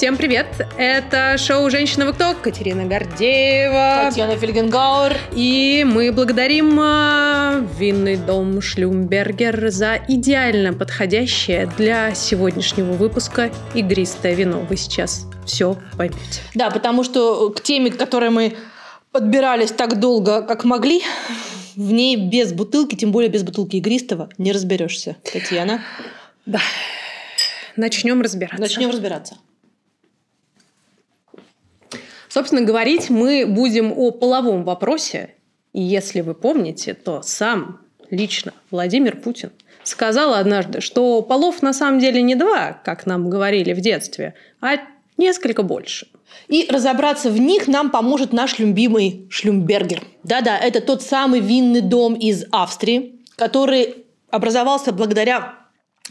Всем привет! Это шоу «Женщина в кто?» Катерина Гордеева. Татьяна Фельгенгауэр. И мы благодарим э, винный дом Шлюмбергер за идеально подходящее для сегодняшнего выпуска игристое вино. Вы сейчас все поймете. Да, потому что к теме, к которой мы подбирались так долго, как могли, в ней без бутылки, тем более без бутылки игристого, не разберешься. Татьяна? Да. Начнем разбираться. Начнем разбираться. Собственно, говорить мы будем о половом вопросе. И если вы помните, то сам лично Владимир Путин сказал однажды, что полов на самом деле не два, как нам говорили в детстве, а несколько больше. И разобраться в них нам поможет наш любимый Шлюмбергер. Да-да, это тот самый винный дом из Австрии, который образовался благодаря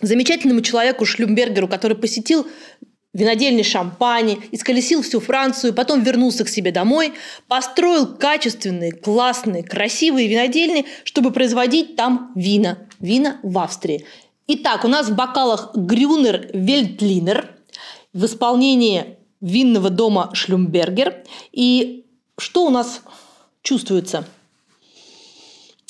замечательному человеку Шлюмбергеру, который посетил винодельни Шампани, исколесил всю Францию, потом вернулся к себе домой, построил качественные, классные, красивые винодельни, чтобы производить там вина. Вина в Австрии. Итак, у нас в бокалах Грюнер Вельтлинер в исполнении винного дома Шлюмбергер. И что у нас чувствуется?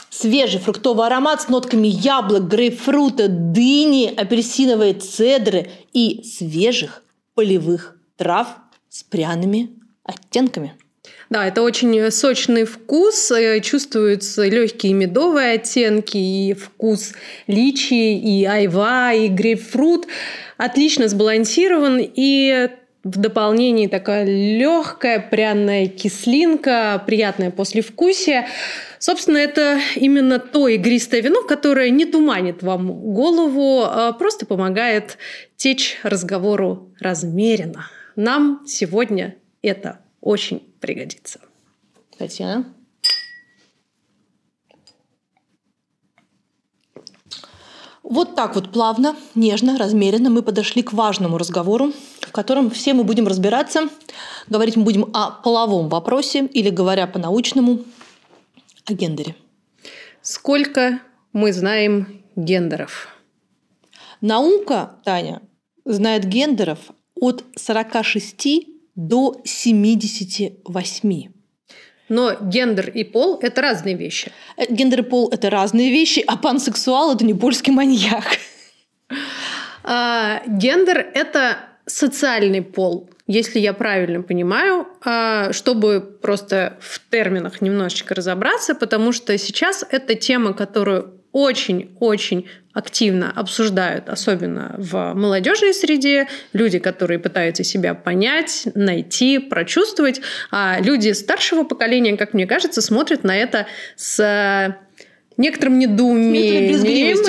Свежий фруктовый аромат с нотками яблок, грейпфрута, дыни, апельсиновой цедры и свежих полевых трав с пряными оттенками. Да, это очень сочный вкус, э, чувствуются легкие медовые оттенки, и вкус личи, и айва, и грейпфрут. Отлично сбалансирован, и в дополнении такая легкая пряная кислинка, приятное послевкусие. Собственно, это именно то игристое вино, которое не туманит вам голову, а просто помогает течь разговору размеренно. Нам сегодня это очень пригодится. Татьяна? Вот так вот плавно, нежно, размеренно мы подошли к важному разговору, в котором все мы будем разбираться. Говорить мы будем о половом вопросе или, говоря по-научному, о гендере. Сколько мы знаем гендеров? Наука, Таня, знает гендеров от 46 до 78. Но гендер и пол – это разные вещи. Э, гендер и пол – это разные вещи, а пансексуал – это не польский маньяк. А, гендер – это социальный пол если я правильно понимаю, а, чтобы просто в терминах немножечко разобраться, потому что сейчас это тема, которую очень-очень активно обсуждают, особенно в молодежной среде, люди, которые пытаются себя понять, найти, прочувствовать, а люди старшего поколения, как мне кажется, смотрят на это с некоторым недоумением.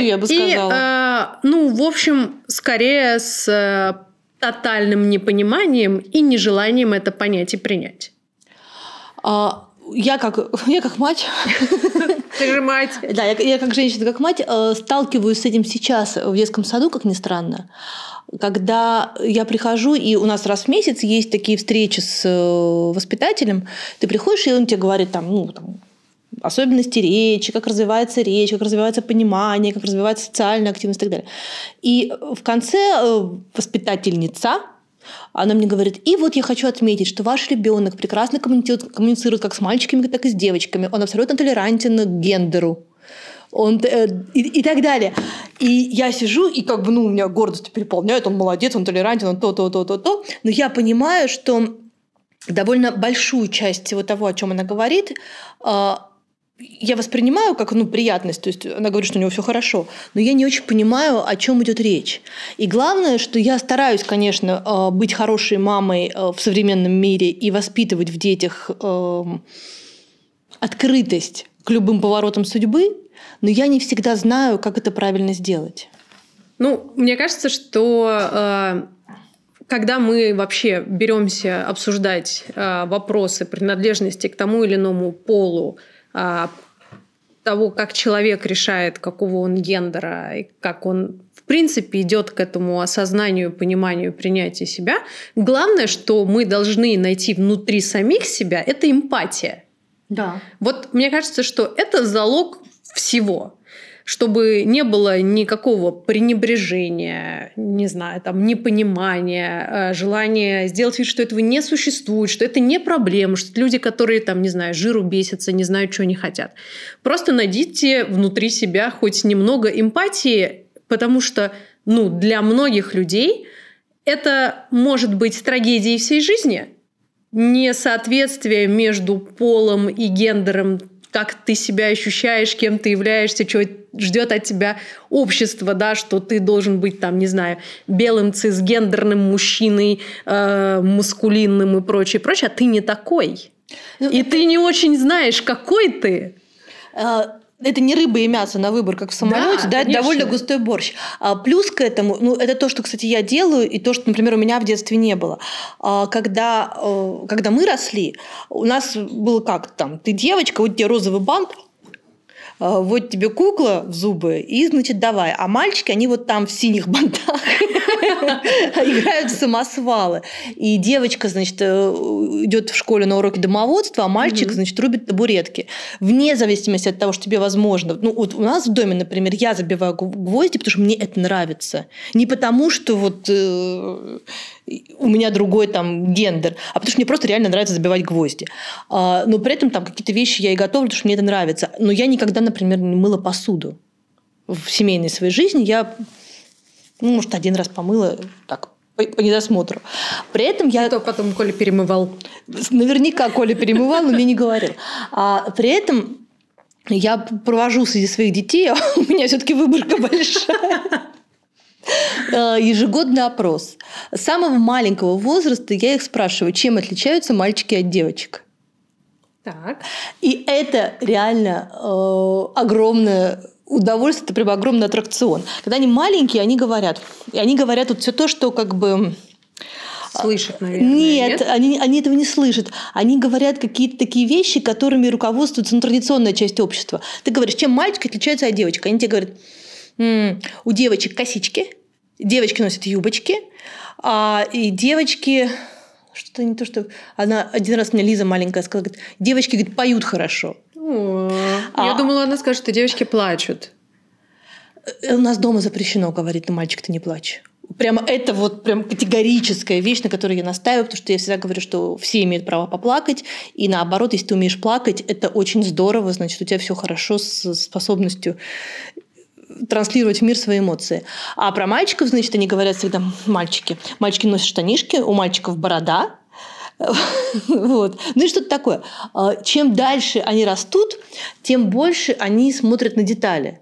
я бы сказала. И, ну, в общем, скорее с тотальным непониманием и нежеланием это понять и принять? А, я как, я как мать. Ты же мать. Да, я, я как женщина, как мать э, сталкиваюсь с этим сейчас в детском саду, как ни странно. Когда я прихожу, и у нас раз в месяц есть такие встречи с э, воспитателем, ты приходишь, и он тебе говорит там, ну, там, особенности речи, как развивается речь, как развивается понимание, как развивается социальная активность и так далее. И в конце э, воспитательница, она мне говорит, и вот я хочу отметить, что ваш ребенок прекрасно коммуницирует, коммуницирует как с мальчиками, так и с девочками. Он абсолютно толерантен к гендеру. Он, э, и, и так далее. И я сижу, и как бы, ну, у меня гордость переполняет, он молодец, он толерантен, он то, то, то, то, то. Но я понимаю, что довольно большую часть всего того, о чем она говорит, э, я воспринимаю как ну, приятность, то есть она говорит, что у него все хорошо, но я не очень понимаю, о чем идет речь. И главное, что я стараюсь, конечно, э, быть хорошей мамой э, в современном мире и воспитывать в детях эм, открытость к любым поворотам судьбы, но я не всегда знаю, как это правильно сделать. Ну, мне кажется, что э, когда мы вообще беремся обсуждать вопросы принадлежности к тому или иному полу, того, как человек решает, какого он гендера, и как он в принципе идет к этому осознанию, пониманию, принятию себя. Главное, что мы должны найти внутри самих себя, это эмпатия. Да. Вот мне кажется, что это залог всего. Чтобы не было никакого пренебрежения, не знаю, там, непонимания, э, желания сделать вид, что этого не существует, что это не проблема, что люди, которые, там, не знаю, жиру бесятся, не знают, что они хотят. Просто найдите внутри себя хоть немного эмпатии, потому что, ну, для многих людей это может быть трагедией всей жизни, несоответствие между полом и гендером как ты себя ощущаешь, кем ты являешься, что ждет от тебя общество, да, что ты должен быть там, не знаю, белым цисгендерным мужчиной, э, мускулинным и прочее, прочее, а ты не такой. Ну, и это... ты не очень знаешь, какой ты. А, это не рыба и мясо на выбор, как в самолете, да, да это довольно густой борщ. А плюс к этому, ну, это то, что, кстати, я делаю, и то, что, например, у меня в детстве не было. А, когда, э, когда мы росли, у нас было как там, ты девочка, вот тебе розовый бант, а, вот тебе кукла в зубы, и, значит, давай. А мальчики, они вот там в синих бантах играют в самосвалы. И девочка, значит, э, идет в школе на уроки домоводства, а мальчик, значит, рубит табуретки. Вне зависимости от того, что тебе возможно. Ну, вот у нас в доме, например, я забиваю гвозди, потому что мне это нравится. Не потому, что вот э, у меня другой там гендер, а потому что мне просто реально нравится забивать гвозди. А, но при этом там какие-то вещи я и готовлю, потому что мне это нравится. Но я никогда, например, не мыла посуду. В семейной своей жизни я, ну, может, один раз помыла так по, по недосмотру. При этом я... Кто потом Коля перемывал? Наверняка Коля перемывал, но мне не говорил. А при этом я провожу среди своих детей, а у меня все-таки выборка большая. Э, ежегодный опрос. С самого маленького возраста я их спрашиваю, чем отличаются мальчики от девочек. Так. И это реально э, огромное удовольствие, это прям огромный аттракцион. Когда они маленькие, они говорят. И они говорят вот все то, что как бы слышат, наверное. Нет, нет? Они, они этого не слышат. Они говорят какие-то такие вещи, которыми руководствуется ну, традиционная часть общества. Ты говоришь, чем мальчик отличается от девочки? Они тебе говорят, М-м, у девочек косички, девочки носят юбочки, а, и девочки что-то не то, что... Она один раз мне Лиза маленькая сказала, говорит, девочки говорит, поют хорошо. А... Я думала, она скажет, что девочки плачут. Э, у нас дома запрещено говорить, ну, мальчик, ты не плачь. Прямо это вот прям категорическая вещь, на которой я настаиваю, потому что я всегда говорю, что все имеют право поплакать, и наоборот, если ты умеешь плакать, это очень здорово, значит, у тебя все хорошо с способностью транслировать в мир свои эмоции. А про мальчиков, значит, они говорят всегда мальчики. Мальчики носят штанишки, у мальчиков борода, вот. Ну и что-то такое. А, чем дальше они растут, тем больше они смотрят на детали.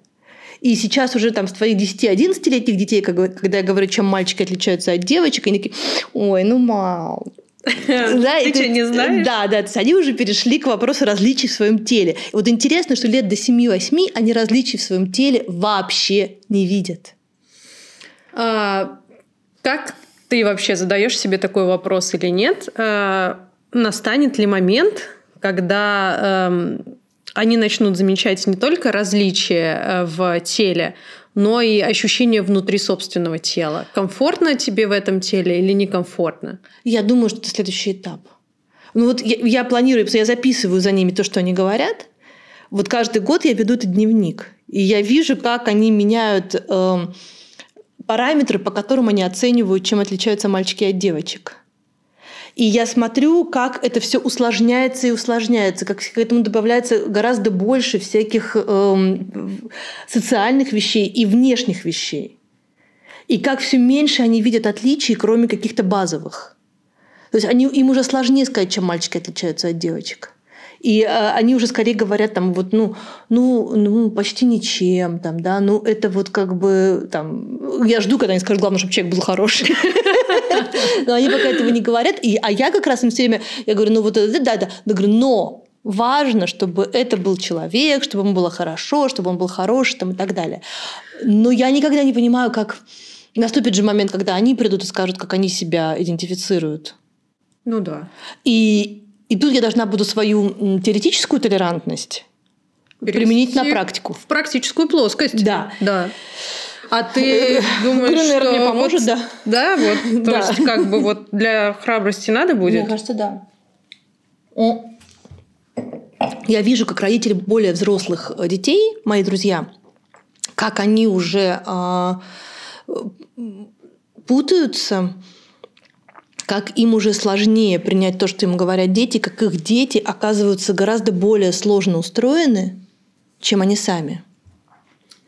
И сейчас уже там с твоих 10-11-летних детей, когда я говорю, чем мальчики отличаются от девочек, они такие, ой, ну мал, Да, Ты что, не знаешь? Да, да, то есть они уже перешли к вопросу различий в своем теле. И вот интересно, что лет до 7-8 они различий в своем теле вообще не видят. А, как ты вообще задаешь себе такой вопрос или нет? А, настанет ли момент, когда э, они начнут замечать не только различия э, в теле, но и ощущение внутри собственного тела. Комфортно тебе в этом теле или некомфортно? Я думаю, что это следующий этап. Ну вот я, я планирую, я записываю за ними то, что они говорят. Вот каждый год я веду этот дневник. И я вижу, как они меняют э, параметры, по которым они оценивают, чем отличаются мальчики от девочек. И я смотрю, как это все усложняется и усложняется, как к этому добавляется гораздо больше всяких эм, социальных вещей и внешних вещей. И как все меньше они видят отличий, кроме каких-то базовых. То есть они, им уже сложнее сказать, чем мальчики отличаются от девочек. И э, они уже скорее говорят там вот, ну, ну, ну, почти ничем, там, да, ну, это вот как бы, там, я жду, когда они скажут, главное, чтобы человек был хороший. Но они пока этого не говорят. И, а я как раз им все время, я говорю, ну, вот это, да, да. Я говорю, но важно, чтобы это был человек, чтобы ему было хорошо, чтобы он был хороший там, и так далее. Но я никогда не понимаю, как наступит же момент, когда они придут и скажут, как они себя идентифицируют. Ну да. И и тут я должна буду свою теоретическую толерантность Перевести применить на практику. В практическую плоскость. Да. Да. А ты думаешь, наверное, что... мне поможет, вот, да. Да, вот. То есть, как бы вот для храбрости надо будет? Мне кажется, да. Я вижу, как родители более взрослых э, детей, мои друзья, как они уже а, путаются, как им уже сложнее принять то, что им говорят дети, как их дети оказываются гораздо более сложно устроены, чем они сами.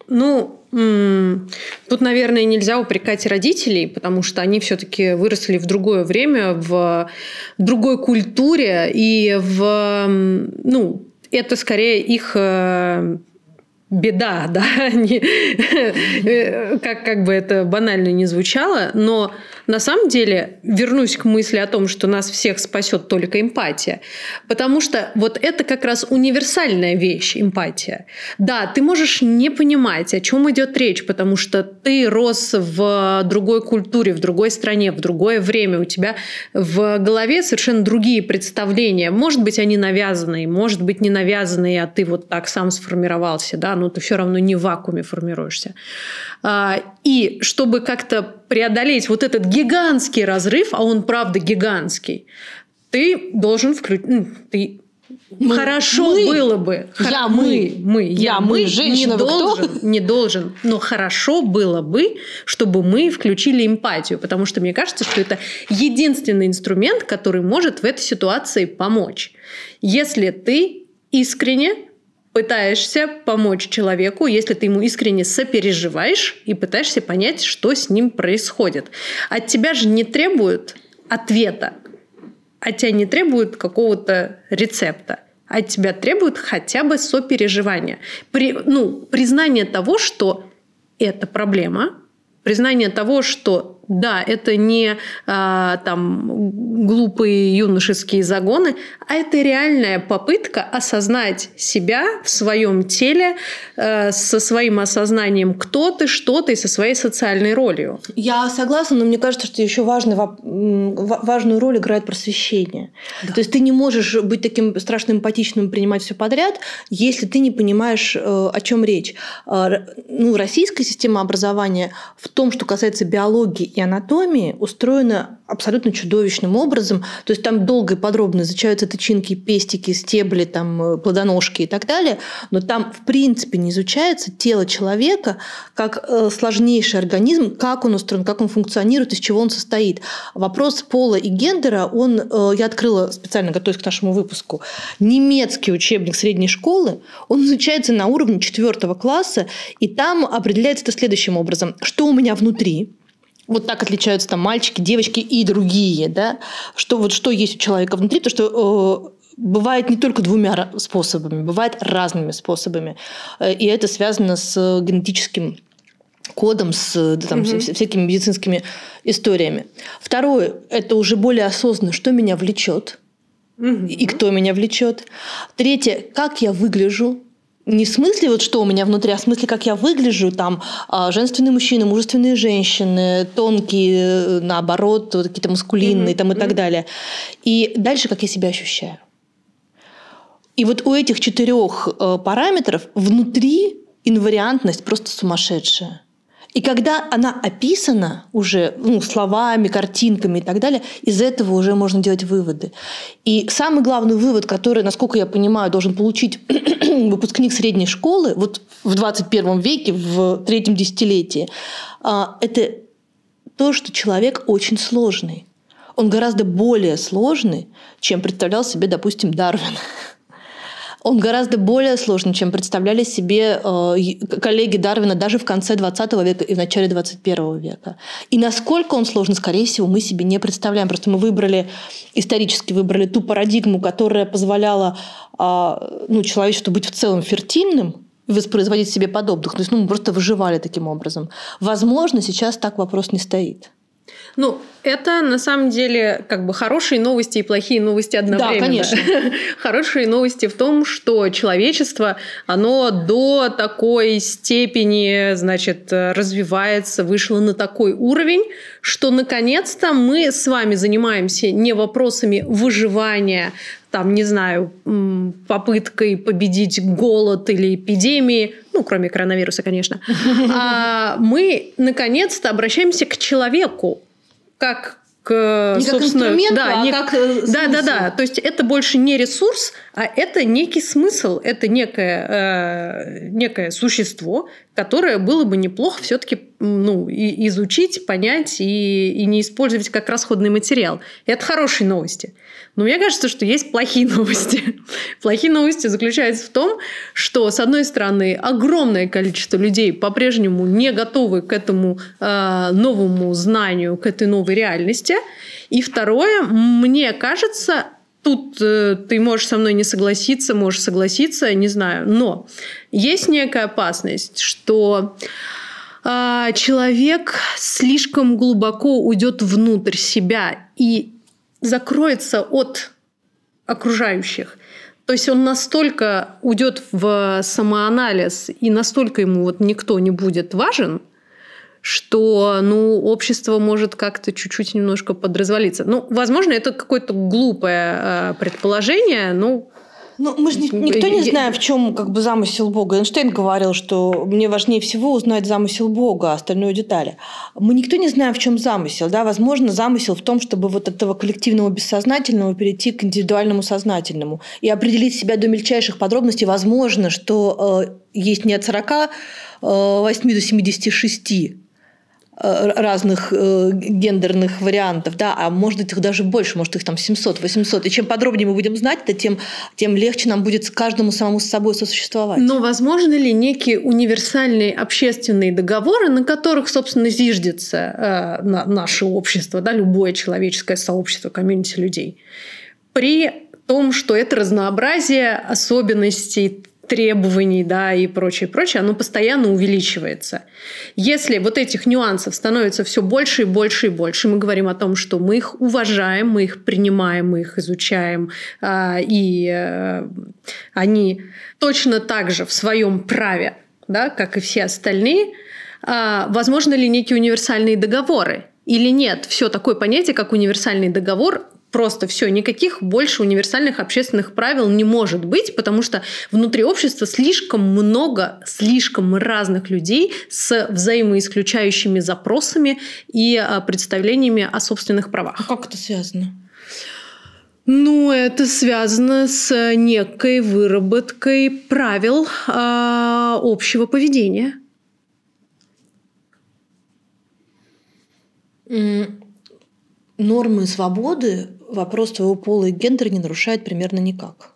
Ну, Тут, наверное, нельзя упрекать родителей, потому что они все-таки выросли в другое время, в другой культуре, и в, ну, это скорее их э, беда, да, э, как, как бы это банально не звучало, но на самом деле вернусь к мысли о том, что нас всех спасет только эмпатия, потому что вот это как раз универсальная вещь, эмпатия. Да, ты можешь не понимать, о чем идет речь, потому что ты рос в другой культуре, в другой стране, в другое время, у тебя в голове совершенно другие представления. Может быть, они навязанные, может быть, не навязанные, а ты вот так сам сформировался, да, но ты все равно не в вакууме формируешься. И чтобы как-то преодолеть вот этот гигантский разрыв, а он правда гигантский, ты должен включить... Ну, ты мы, Хорошо мы, было бы. Я мы, мы, я, я мы, женщина, не должен, кто? не должен. Но хорошо было бы, чтобы мы включили эмпатию, потому что мне кажется, что это единственный инструмент, который может в этой ситуации помочь. Если ты искренне пытаешься помочь человеку, если ты ему искренне сопереживаешь и пытаешься понять, что с ним происходит. От тебя же не требуют ответа, от тебя не требуют какого-то рецепта. От тебя требуют хотя бы сопереживания. При, ну, признание того, что это проблема, признание того, что да, это не а, там глупые юношеские загоны, а это реальная попытка осознать себя в своем теле э, со своим осознанием, кто ты, что ты, со своей социальной ролью. Я согласна, но мне кажется, что еще важный, важную роль играет просвещение. Да. То есть ты не можешь быть таким страшно эмпатичным, принимать все подряд, если ты не понимаешь, э, о чем речь. А, ну, российская система образования в том, что касается биологии и анатомии устроена абсолютно чудовищным образом. То есть там долго и подробно изучаются тычинки, пестики, стебли, там, э, плодоножки и так далее. Но там, в принципе, не изучается тело человека как э, сложнейший организм, как он устроен, как он функционирует, из чего он состоит. Вопрос пола и гендера, он, э, я открыла специально, готовясь к нашему выпуску, немецкий учебник средней школы, он изучается на уровне четвертого класса, и там определяется это следующим образом. Что у меня внутри, вот так отличаются там мальчики, девочки и другие, да, что вот что есть у человека внутри, то что э, бывает не только двумя способами, бывает разными способами, э, и это связано с генетическим кодом, с там, угу. всякими медицинскими историями. Второе – это уже более осознанно, что меня влечет угу. и кто меня влечет. Третье – как я выгляжу, не в смысле вот что у меня внутри, а в смысле, как я выгляжу, там, а, женственные мужчины, мужественные женщины, тонкие, э, наоборот, вот какие-то маскулинные mm-hmm. там и так далее. И дальше, как я себя ощущаю. И вот у этих четырех э, параметров внутри инвариантность просто сумасшедшая. И когда она описана уже ну, словами, картинками и так далее, из этого уже можно делать выводы. И самый главный вывод, который, насколько я понимаю, должен получить выпускник средней школы вот в 21 веке, в третьем десятилетии, а, это то, что человек очень сложный. Он гораздо более сложный, чем представлял себе, допустим, Дарвин он гораздо более сложный, чем представляли себе э, коллеги Дарвина даже в конце 20 века и в начале 21 века. И насколько он сложный, скорее всего, мы себе не представляем. Просто мы выбрали, исторически выбрали ту парадигму, которая позволяла э, ну, человечеству быть в целом фертильным, воспроизводить себе подобных. То есть ну, мы просто выживали таким образом. Возможно, сейчас так вопрос не стоит. Ну, это на самом деле как бы хорошие новости и плохие новости одновременно. Да, конечно. Хорошие новости в том, что человечество, оно до такой степени, значит, развивается, вышло на такой уровень, что наконец-то мы с вами занимаемся не вопросами выживания, там, не знаю, попыткой победить голод или эпидемии, ну, кроме коронавируса, конечно, а мы наконец-то обращаемся к человеку, как к, не как инструмент, да, а не, как э, да, да, да. То есть это больше не ресурс, а это некий смысл, это некое, э, некое существо, которое было бы неплохо все-таки ну, изучить, понять и, и не использовать как расходный материал. Это хорошие новости. Но мне кажется, что есть плохие новости. плохие новости заключаются в том, что, с одной стороны, огромное количество людей по-прежнему не готовы к этому э, новому знанию, к этой новой реальности. И второе, мне кажется, Тут э, ты можешь со мной не согласиться, можешь согласиться, не знаю. Но есть некая опасность, что э, человек слишком глубоко уйдет внутрь себя и закроется от окружающих. То есть он настолько уйдет в самоанализ и настолько ему вот никто не будет важен, что ну, общество может как-то чуть-чуть немножко подразвалиться. Ну, возможно, это какое-то глупое э, предположение, но ну, мы же никто не знаем, в чем как бы замысел Бога. Эйнштейн говорил, что мне важнее всего узнать замысел Бога, а остальное детали. Мы никто не знаем, в чем замысел. Да? Возможно, замысел в том, чтобы вот от этого коллективного бессознательного перейти к индивидуальному сознательному и определить себя до мельчайших подробностей. Возможно, что э, есть не от 48 э, до 76 Э, разных э, гендерных вариантов, да, а может быть их даже больше, может их там 700, 800. И чем подробнее мы будем знать, то тем, тем легче нам будет каждому самому с собой сосуществовать. Но возможно ли некие универсальные общественные договоры, на которых, собственно, зиждется э, на, наше общество, да, любое человеческое сообщество, комьюнити людей, при том, что это разнообразие особенностей требований да, и прочее, прочее, оно постоянно увеличивается. Если вот этих нюансов становится все больше и больше и больше, мы говорим о том, что мы их уважаем, мы их принимаем, мы их изучаем, а, и э, они точно так же в своем праве, да, как и все остальные, а, возможно ли некие универсальные договоры? Или нет, все такое понятие, как универсальный договор, Просто все, никаких больше универсальных общественных правил не может быть, потому что внутри общества слишком много, слишком разных людей с взаимоисключающими запросами и а, представлениями о собственных правах. А как это связано? Ну, это связано с некой выработкой правил э, общего поведения. Нормы свободы вопрос твоего пола и гендера не нарушает примерно никак.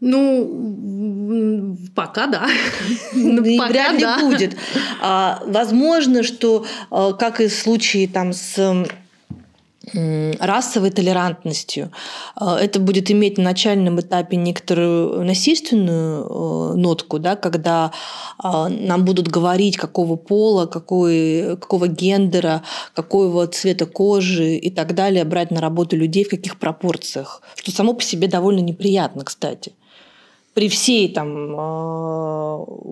Ну, пока да. Ну, и вряд ли будет. А, возможно, что, а, как и в случае там с расовой толерантностью. А, это будет иметь на начальном этапе некоторую насильственную э, нотку, да, когда а, нам будут говорить, какого пола, какой, какого гендера, какого цвета кожи и так далее, брать на работу людей в каких пропорциях, что само по себе довольно неприятно, кстати при всей там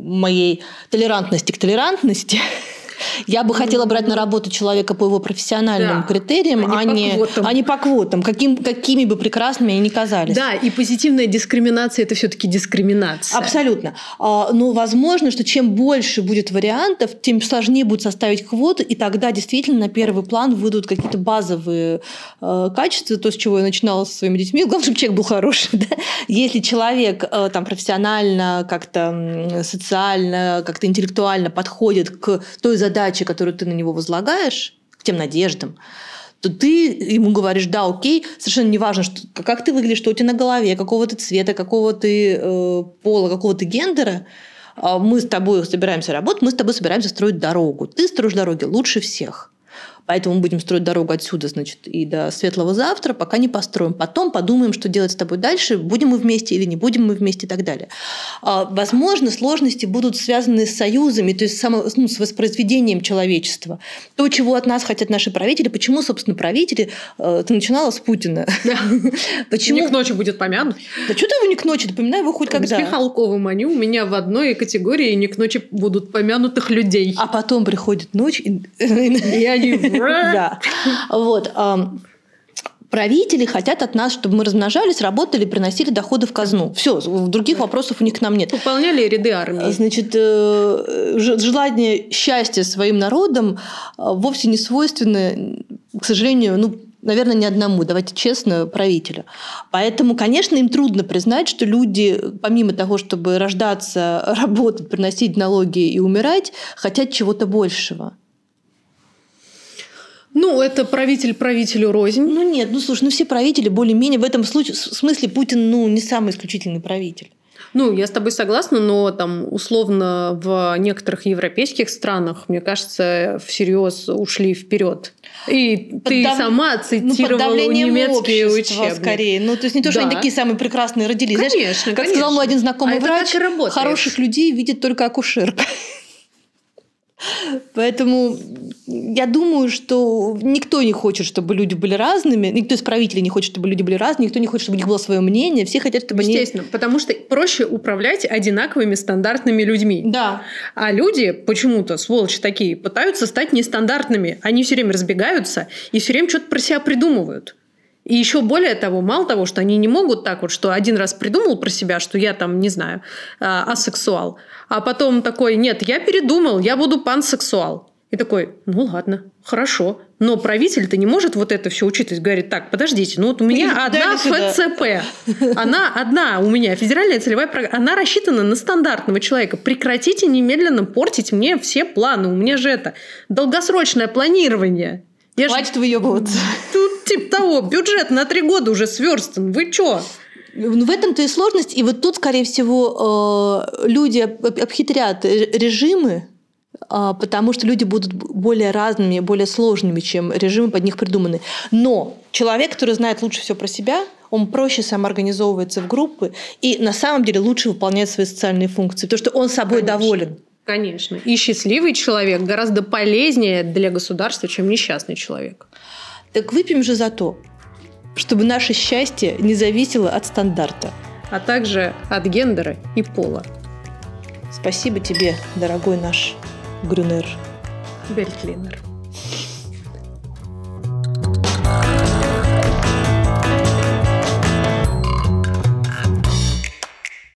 моей толерантности к толерантности Я бы хотела брать на работу человека по его профессиональным да. критериям, а не, а, не, а не по квотам, каким, какими бы прекрасными они ни казались. Да, и позитивная дискриминация – это все таки дискриминация. Абсолютно. А, но возможно, что чем больше будет вариантов, тем сложнее будет составить квоту, и тогда действительно на первый план выйдут какие-то базовые э, качества, то, с чего я начинала со своими детьми. Главное, чтобы человек был хороший. Да? Если человек э, там, профессионально, как-то социально, как-то интеллектуально подходит к той задаче, задачи, которую ты на него возлагаешь, к тем надеждам, то ты ему говоришь, да, окей, совершенно неважно, что, как ты выглядишь, что у тебя на голове, какого ты цвета, какого ты э, пола, какого ты гендера, э, мы с тобой собираемся работать, мы с тобой собираемся строить дорогу. Ты строишь дороги лучше всех. Поэтому мы будем строить дорогу отсюда, значит, и до светлого завтра, пока не построим. Потом подумаем, что делать с тобой дальше, будем мы вместе или не будем мы вместе и так далее. А, возможно, сложности будут связаны с союзами, то есть само, ну, с воспроизведением человечества. То, чего от нас хотят наши правители. Почему, собственно, правители... Э, ты начинала с Путина. Почему? Не к ночи будет помянут. Да что ты его не к ночи? Поминай его хоть когда. С Михалковым они у меня в одной категории не к ночи будут помянутых людей. А потом приходит ночь, и, и они да. Вот. Правители хотят от нас, чтобы мы размножались, работали, приносили доходы в казну. Все, других вопросов у них к нам нет. Выполняли ряды армии. Значит, э, желание счастья своим народам э, вовсе не свойственно, к сожалению, ну, наверное, не одному, давайте честно, правителю. Поэтому, конечно, им трудно признать, что люди, помимо того, чтобы рождаться, работать, приносить налоги и умирать, хотят чего-то большего. Ну, это правитель правителю рознь. Ну нет, ну слушай, ну все правители более-менее в этом случае, в смысле Путин, ну не самый исключительный правитель. Ну, я с тобой согласна, но там условно в некоторых европейских странах, мне кажется, всерьез ушли вперед. И ты дав... сама ну, цитировала ну, немецкие учебники. скорее. Ну, то есть не то, что да. они такие самые прекрасные родились. Конечно, Знаешь, как конечно. сказал мой один знакомый а врач, хороших людей видит только акушерка. Поэтому я думаю, что никто не хочет, чтобы люди были разными, никто из правителей не хочет, чтобы люди были разными, никто не хочет, чтобы у них было свое мнение, все хотят, чтобы Естественно, они... потому что проще управлять одинаковыми стандартными людьми. Да. А люди почему-то, сволочи такие, пытаются стать нестандартными. Они все время разбегаются и все время что-то про себя придумывают. И еще более того, мало того, что они не могут так вот, что один раз придумал про себя, что я там, не знаю, а, асексуал, а потом такой, нет, я передумал, я буду пансексуал. И такой, ну ладно, хорошо. Но правитель-то не может вот это все учитывать. Говорит, так, подождите, ну вот у меня Или одна ФЦП. Она одна у меня, федеральная целевая программа. Она рассчитана на стандартного человека. Прекратите немедленно портить мне все планы. У меня же это долгосрочное планирование. Я Хватит ж... выебываться. Тут типа того, бюджет на три года уже сверстан. Вы чё? Ну, в этом-то и сложность. И вот тут, скорее всего, э, люди обхитрят режимы, а, потому что люди будут более разными, более сложными, чем режимы под них придуманы. Но человек, который знает лучше все про себя, он проще самоорганизовывается в группы и на самом деле лучше выполняет свои социальные функции, потому что он собой Конечно. доволен. Конечно. И счастливый человек гораздо полезнее для государства, чем несчастный человек. Так выпьем же за то, чтобы наше счастье не зависело от стандарта. А также от гендера и пола. Спасибо тебе, дорогой наш Грюнер. Бельтлинер.